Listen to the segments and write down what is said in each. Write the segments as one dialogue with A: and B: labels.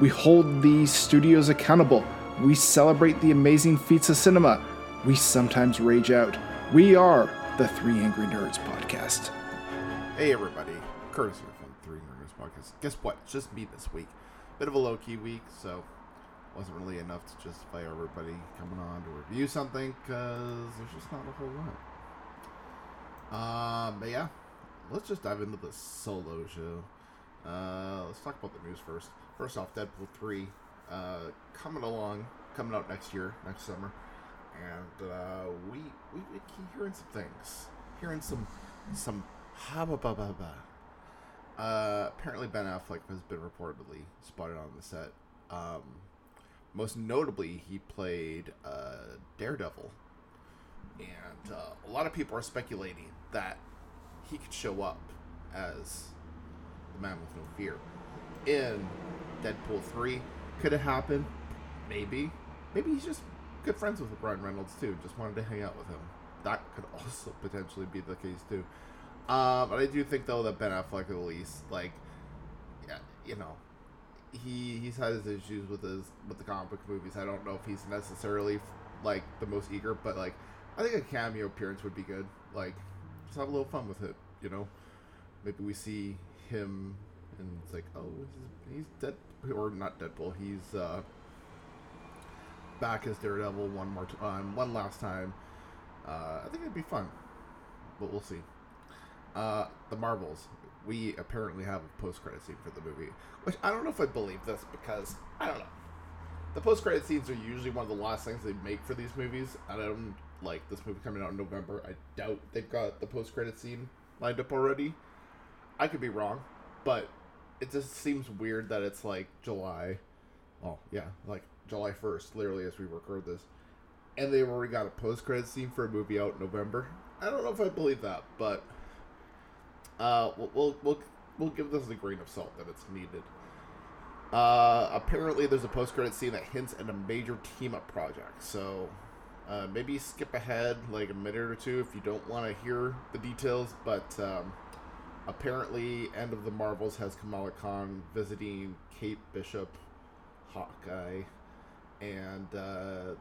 A: We hold these studios accountable. We celebrate the amazing feats of cinema. We sometimes rage out. We are the Three Angry Nerds podcast.
B: Hey everybody, Curtis here from Three Angry Nerds Podcast. Guess what? It's just me this week. Bit of a low key week, so wasn't really enough to justify everybody coming on to review something because there's just not a whole lot. Um, but yeah, let's just dive into the solo show. Uh, let's talk about the news first. First off, Deadpool three, uh, coming along, coming out next year, next summer, and uh, we we we keep hearing some things, hearing some some ba ba ba. Uh, apparently Ben Affleck has been reportedly spotted on the set. Um, most notably, he played uh, Daredevil, and uh, a lot of people are speculating that he could show up as the Man with No Fear in Deadpool three. Could it happen? Maybe. Maybe he's just good friends with Ryan Reynolds too. Just wanted to hang out with him. That could also potentially be the case too. Uh, but I do think though that Ben Affleck at least like, yeah, you know, he he's had his issues with his with the comic book movies. I don't know if he's necessarily like the most eager, but like I think a cameo appearance would be good. Like just have a little fun with it, you know. Maybe we see him and it's like, oh, he's, dead or not Deadpool. He's uh, back as Daredevil one more time, one last time. Uh, I think it'd be fun, but we'll see. Uh, the Marvels. We apparently have a post-credit scene for the movie, which I don't know if I believe this because I don't know. The post-credit scenes are usually one of the last things they make for these movies, and I don't like this movie coming out in November. I doubt they've got the post-credit scene lined up already. I could be wrong, but it just seems weird that it's like July. Oh yeah, like July first, literally as we record this, and they've already got a post-credit scene for a movie out in November. I don't know if I believe that, but uh, we'll, we'll we'll we'll give this a grain of salt that it's needed. Uh, apparently, there's a post-credit scene that hints at a major team-up project. So uh, maybe skip ahead like a minute or two if you don't want to hear the details. But um, apparently, End of the Marvels has Kamala Khan visiting Kate Bishop, Hawkeye, and uh,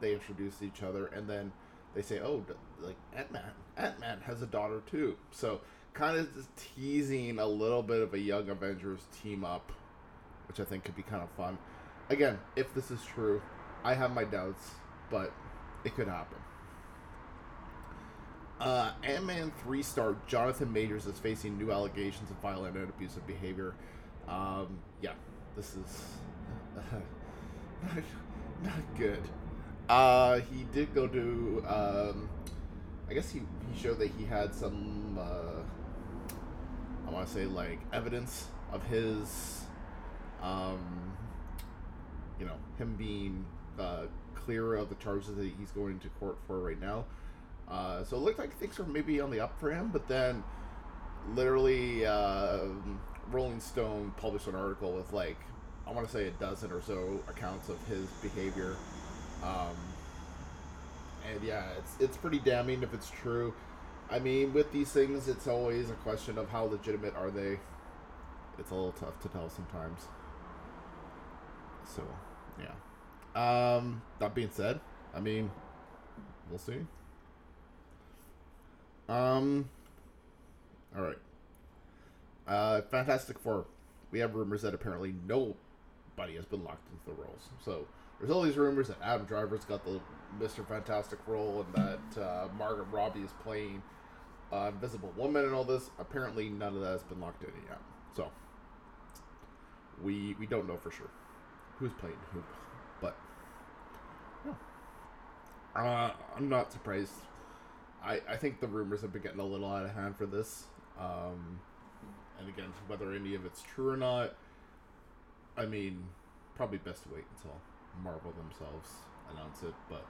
B: they introduce each other, and then they say, "Oh, like Ant Man, Ant Man has a daughter too." So kind of teasing a little bit of a Young Avengers team up, which I think could be kind of fun. Again, if this is true, I have my doubts, but it could happen. Uh, Ant Man 3 star Jonathan Majors is facing new allegations of violent and abusive behavior. Um, yeah, this is not, not good. Uh, he did go to, um, I guess he, he showed that he had some, uh, I want to say, like, evidence of his, um, you know, him being uh, clear of the charges that he's going to court for right now. Uh, so it looked like things were maybe on the up for him, but then literally uh, Rolling Stone published an article with like I want to say a dozen or so accounts of his behavior. Um, and yeah, it's it's pretty damning if it's true. I mean, with these things, it's always a question of how legitimate are they. It's a little tough to tell sometimes. So, yeah. Um, that being said, I mean, we'll see. Um. All right. Uh, Fantastic Four. We have rumors that apparently nobody has been locked into the roles. So there's all these rumors that Adam Driver's got the Mr. Fantastic role and that uh, Margaret Robbie is playing uh, Invisible Woman and all this. Apparently, none of that has been locked in yet. So we we don't know for sure who's playing who, but yeah. Uh, I'm not surprised. I I think the rumors have been getting a little out of hand for this. Um, and again, whether any of it's true or not, I mean, probably best to wait until Marvel themselves announce it. But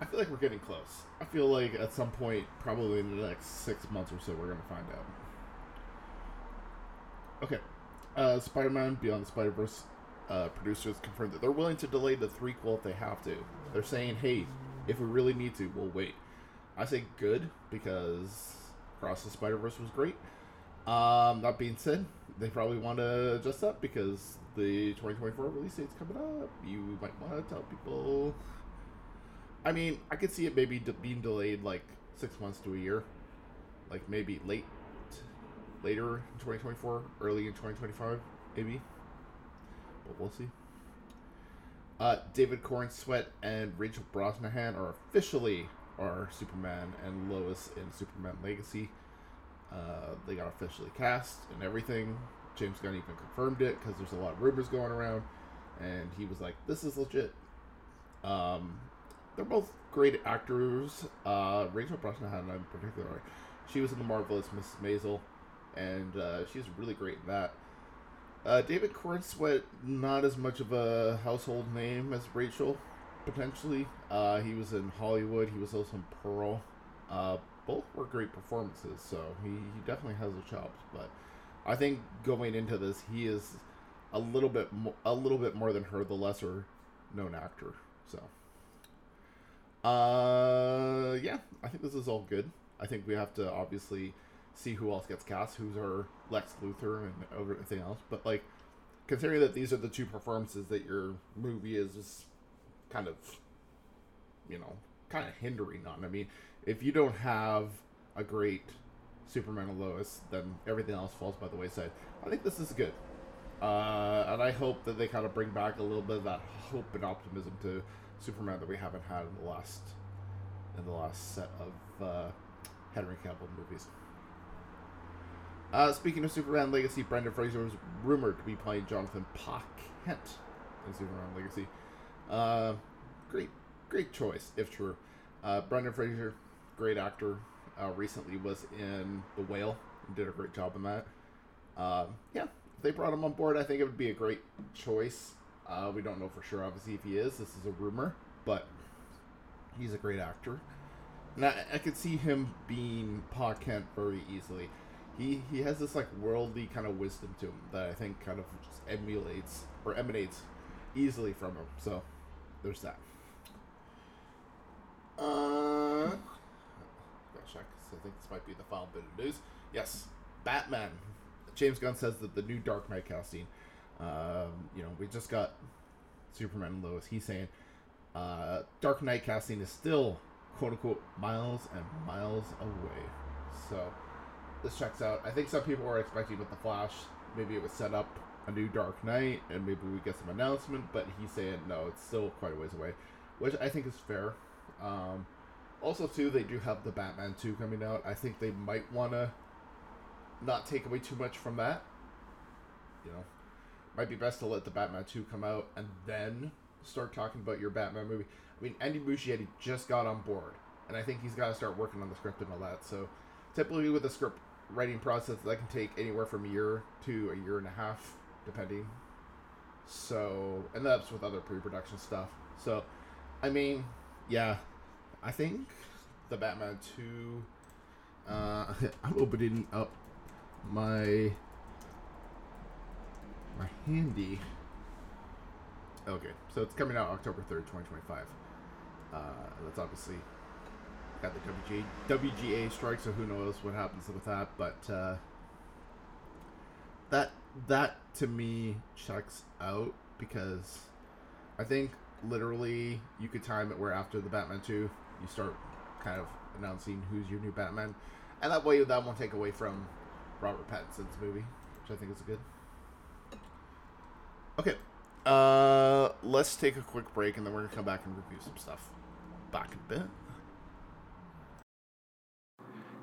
B: I feel like we're getting close. I feel like at some point, probably in the next six months or so, we're gonna find out. Okay, uh, Spider-Man Beyond the Spider-Verse uh, producers confirmed that they're willing to delay the threequel if they have to. They're saying, "Hey, if we really need to, we'll wait." I say good because Cross the Spider-Verse was great. Um, that being said, they probably want to adjust that because the 2024 release date's coming up. You might want to tell people. I mean, I could see it maybe de- being delayed like six months to a year, like maybe late, later in 2024, early in 2025, maybe. But we'll see. Uh, David Corenswet and Rachel Brosnahan are officially our Superman and Lois in Superman Legacy. Uh, they got officially cast and everything. James Gunn even confirmed it because there's a lot of rumors going around, and he was like, "This is legit." Um, they're both great actors. Uh, Rachel Brosnahan, in particular, she was in the marvelous Mrs. Maisel, and uh, she's really great in that. Uh, David Corenswet, not as much of a household name as Rachel, potentially. Uh, he was in Hollywood. He was also in Pearl. Uh, both were great performances, so he, he definitely has the chops. But I think going into this, he is a little bit mo- a little bit more than her, the lesser known actor. So, uh, yeah, I think this is all good. I think we have to obviously see who else gets cast, who's our Lex Luthor and everything else. But like, considering that these are the two performances that your movie is kind of, you know, kind of hindering on. I mean, if you don't have a great Superman and Lois, then everything else falls by the wayside. I think this is good. Uh, and I hope that they kind of bring back a little bit of that hope and optimism to Superman that we haven't had in the last in the last set of uh, Henry Cavill movies. Uh, speaking of Superman Legacy, Brendan Fraser was rumored to be playing Jonathan Pa Kent in Superman Legacy. Uh, great, great choice if true. Uh, Brendan Fraser, great actor. Uh, recently was in The Whale and did a great job in that. Uh, yeah, if they brought him on board, I think it would be a great choice. Uh, we don't know for sure, obviously, if he is. This is a rumor, but he's a great actor. And I, I could see him being Pa Kent very easily. He he has this like worldly kind of wisdom to him that I think kind of just emulates or emanates easily from him. So there's that. Uh, gotta check. I think this might be the final bit of news. Yes, Batman. James Gunn says that the new Dark Knight casting. Um, you know, we just got Superman and Lois. He's saying uh, Dark Knight casting is still quote unquote miles and miles away. So this checks out. I think some people were expecting with the Flash, maybe it was set up a new Dark Knight and maybe we get some announcement, but he's saying no, it's still quite a ways away, which I think is fair. Um, also, too, they do have the Batman 2 coming out. I think they might want to not take away too much from that. You know, might be best to let the Batman 2 come out and then start talking about your Batman movie. I mean, Andy Muschietti just got on board, and I think he's got to start working on the script and all that. So, typically with the script writing process, that can take anywhere from a year to a year and a half, depending. So, and that's with other pre-production stuff. So, I mean, yeah, I think the Batman two. Uh, I'm opening up my my handy. Okay, so it's coming out October third, twenty twenty five. Uh, that's obviously got the WGA, WGA strike, so who knows what happens with that. But uh, that that to me checks out because I think literally you could time it where after the Batman 2 you start kind of announcing who's your new Batman and that way that won't take away from Robert Pattinson's movie which I think is good okay Uh, let's take a quick break and then we're gonna come back and review some stuff. Back a bit.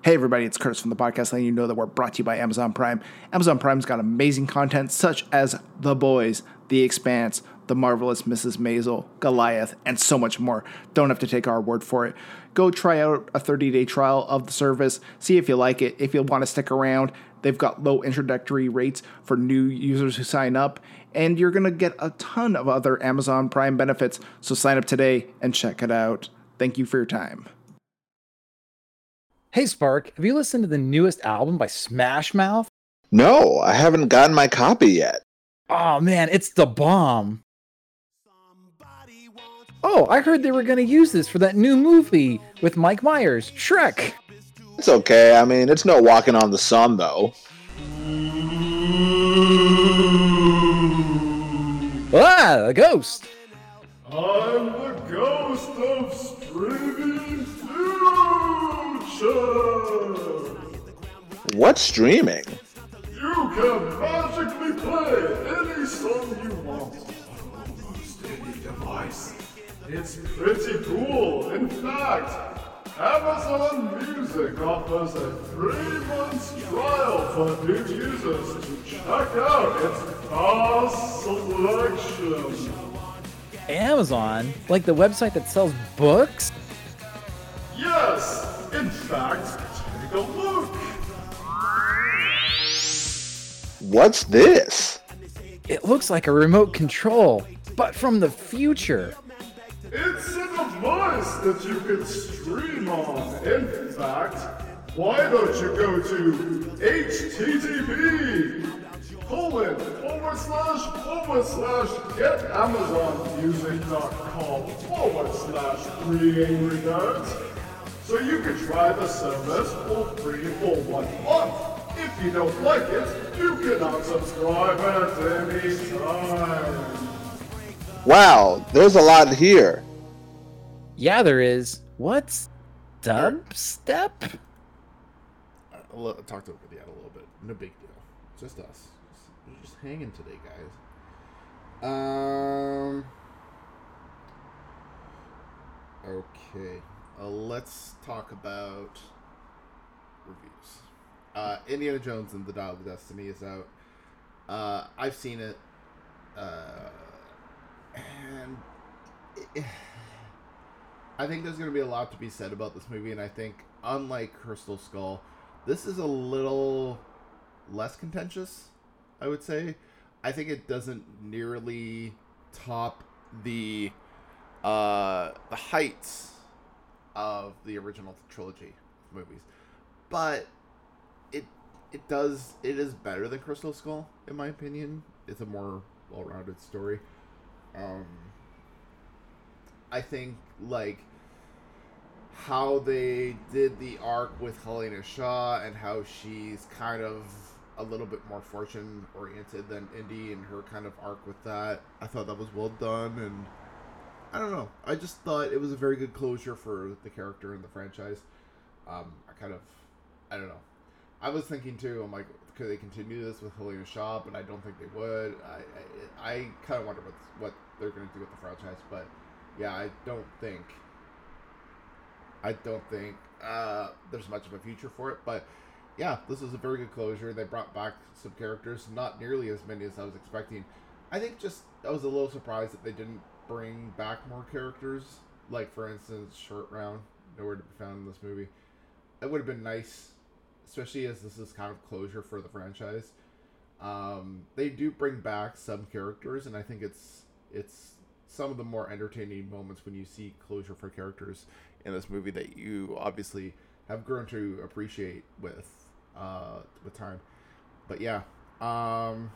A: Hey everybody, it's Curtis from the podcast letting you know that we're brought to you by Amazon Prime. Amazon Prime's got amazing content such as The Boys, The Expanse, The Marvelous Mrs. Maisel, Goliath, and so much more. Don't have to take our word for it. Go try out a 30-day trial of the service, see if you like it. If you want to stick around, they've got low introductory rates for new users who sign up, and you're going to get a ton of other Amazon Prime benefits. So sign up today and check it out. Thank you for your time.
C: Hey Spark, have you listened to the newest album by Smash Mouth?
D: No, I haven't gotten my copy yet.
C: Oh man, it's the bomb. Oh, I heard they were going to use this for that new movie with Mike Myers, Shrek.
D: It's okay. I mean, it's no walking on the sun, though.
C: Ah, a ghost.
E: I'm
D: What's streaming?
E: You can magically play any song you want on almost any device. It's pretty cool. In fact, Amazon Music offers a three-month trial for new users to check out its vast selection.
C: Amazon? Like the website that sells books?
E: Yes, in fact, take a look.
D: What's this?
C: It looks like a remote control, but from the future.
E: It's a device that you can stream on. In fact, why don't you go to http colon forward slash forward slash getamazonmusic.com forward slash three angry nerds so you can try the service for free for one month. If you don't like it, you can unsubscribe at any time.
D: Wow, there's a lot here.
C: Yeah, there is. What's dubstep?
B: Uh, talked over the ad a little bit. No big deal. Just us. Just, we're just hanging today, guys. Um. Okay. Uh, let's talk about reviews. Uh, Indiana Jones and the Dial of Destiny is out. Uh, I've seen it. Uh, and. It, I think there's going to be a lot to be said about this movie, and I think, unlike Crystal Skull, this is a little less contentious, I would say. I think it doesn't nearly top the uh, the heights of the original trilogy movies, but it does it is better than Crystal Skull in my opinion. It's a more well-rounded story. Um, I think like how they did the arc with Helena Shaw and how she's kind of a little bit more fortune oriented than Indy and her kind of arc with that. I thought that was well done and I don't know. I just thought it was a very good closure for the character in the franchise. Um, I kind of, I don't know. I was thinking too. I'm like, could they continue this with Helena Shaw? But I don't think they would. I, I, I kind of wonder what what they're going to do with the franchise. But yeah, I don't think. I don't think uh, there's much of a future for it. But yeah, this is a very good closure. They brought back some characters, not nearly as many as I was expecting. I think just I was a little surprised that they didn't bring back more characters. Like for instance, Short Round, nowhere to be found in this movie. It would have been nice, especially as this is kind of closure for the franchise. Um, they do bring back some characters, and I think it's it's some of the more entertaining moments when you see closure for characters in this movie that you obviously have grown to appreciate with uh, with time. But yeah, um,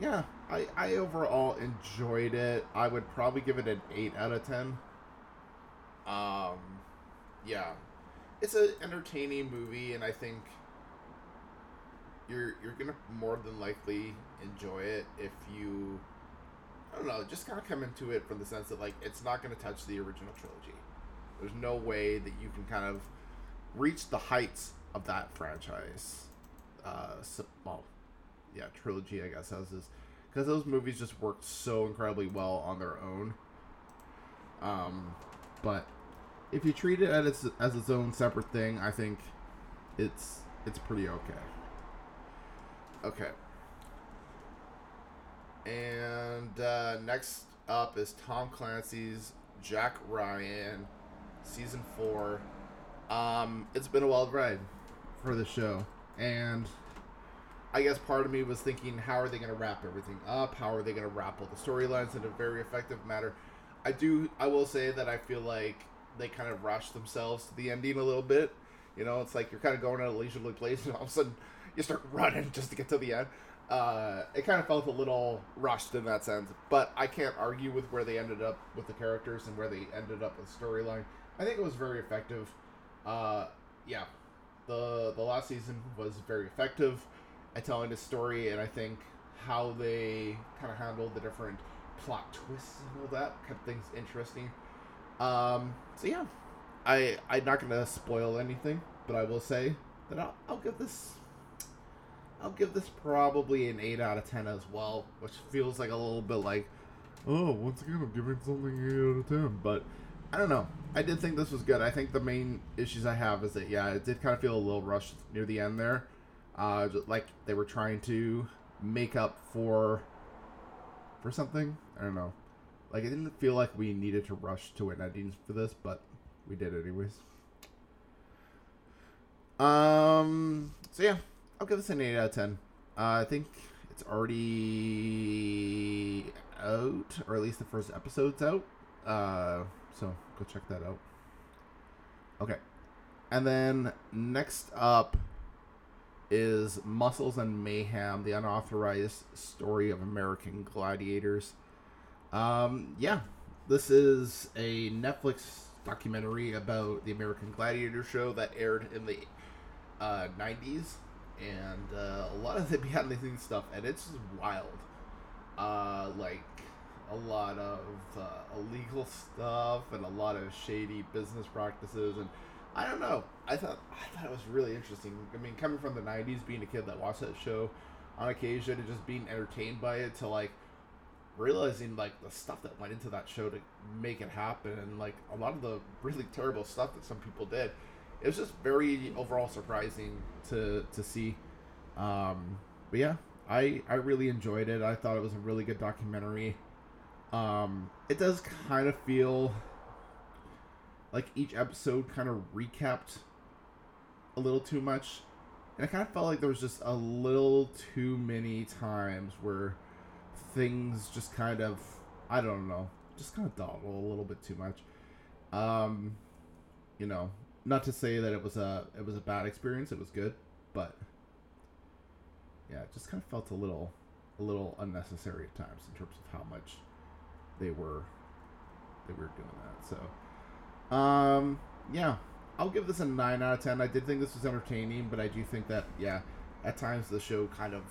B: yeah, I I overall enjoyed it. I would probably give it an eight out of ten. Um, yeah, it's an entertaining movie, and I think you're you're gonna more than likely enjoy it if you I don't know, just kind of come into it from the sense that like it's not to touch the original trilogy. There's no way that you can kind of reach the heights of that franchise. Uh, well, yeah, trilogy, I guess, as is because those movies just worked so incredibly well on their own. Um, but if you treat it as its, as its own separate thing, I think it's it's pretty okay. Okay. And uh, next up is Tom Clancy's Jack Ryan, season four. Um, it's been a wild ride for the show, and I guess part of me was thinking, how are they going to wrap everything up? How are they going to wrap all the storylines in a very effective manner? I do. I will say that I feel like they kind of rushed themselves to the ending a little bit. You know, it's like you're kind of going at a leisurely pace, and all of a sudden you start running just to get to the end. Uh, it kind of felt a little rushed in that sense, but I can't argue with where they ended up with the characters and where they ended up with the storyline. I think it was very effective. Uh, yeah, the the last season was very effective at telling the story, and I think how they kind of handled the different plot twists and all that kept things interesting. Um, so yeah, I I'm not gonna spoil anything, but I will say that I'll, I'll give this I'll give this probably an eight out of ten as well, which feels like a little bit like oh once again I'm giving something eight out of ten, but I don't know. I did think this was good. I think the main issues I have is that yeah, it did kind of feel a little rushed near the end there, uh, like they were trying to make up for for something. I don't know. Like it didn't feel like we needed to rush to an ending for this, but we did anyways. Um. So yeah, I'll give this an eight out of ten. Uh, I think it's already out, or at least the first episode's out. Uh, so go check that out. Okay, and then next up is Muscles and Mayhem: The Unauthorized Story of American Gladiators. Um, yeah, this is a Netflix documentary about the American Gladiator show that aired in the uh, 90s, and uh, a lot of the behind the scenes stuff, and it's just wild. Uh, like a lot of uh, illegal stuff and a lot of shady business practices, and I don't know. I thought I thought it was really interesting. I mean, coming from the '90s, being a kid that watched that show on occasion, and just being entertained by it, to like realizing like the stuff that went into that show to make it happen, and like a lot of the really terrible stuff that some people did. It was just very overall surprising to to see. Um, but yeah, I I really enjoyed it. I thought it was a really good documentary. Um, it does kind of feel like each episode kind of recapped a little too much. And I kind of felt like there was just a little too many times where things just kind of, I don't know, just kind of dawdle a little bit too much. Um, you know, not to say that it was a it was a bad experience. It was good, but yeah, it just kind of felt a little a little unnecessary at times in terms of how much they were they were doing that. So, um, yeah, I'll give this a nine out of ten. I did think this was entertaining, but I do think that yeah, at times the show kind of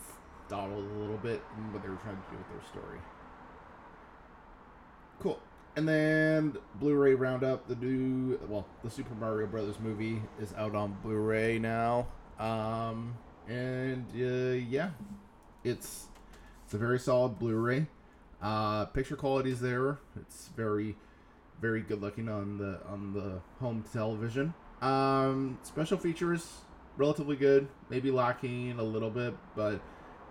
B: dawdled a little bit what they were trying to do with their story. Cool. And then Blu-ray roundup. The new, well, the Super Mario Brothers movie is out on Blu-ray now. Um, and uh, yeah, it's it's a very solid Blu-ray. Uh, picture quality is there. It's very, very good looking on the on the home television. Um, special features relatively good. Maybe lacking a little bit, but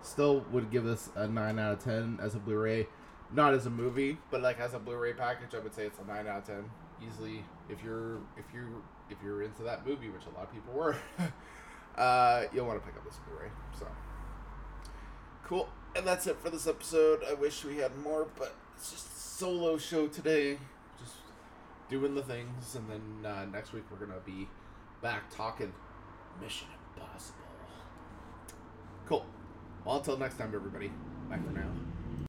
B: still would give this a nine out of ten as a Blu-ray. Not as a movie, but like as a Blu-ray package, I would say it's a nine out of ten easily. If you're if you if you're into that movie, which a lot of people were, uh, you'll want to pick up this Blu-ray. So cool. And that's it for this episode. I wish we had more, but it's just a solo show today. Just doing the things, and then uh, next week we're gonna be back talking Mission Impossible. Cool. Well, until next time, everybody. Bye for now.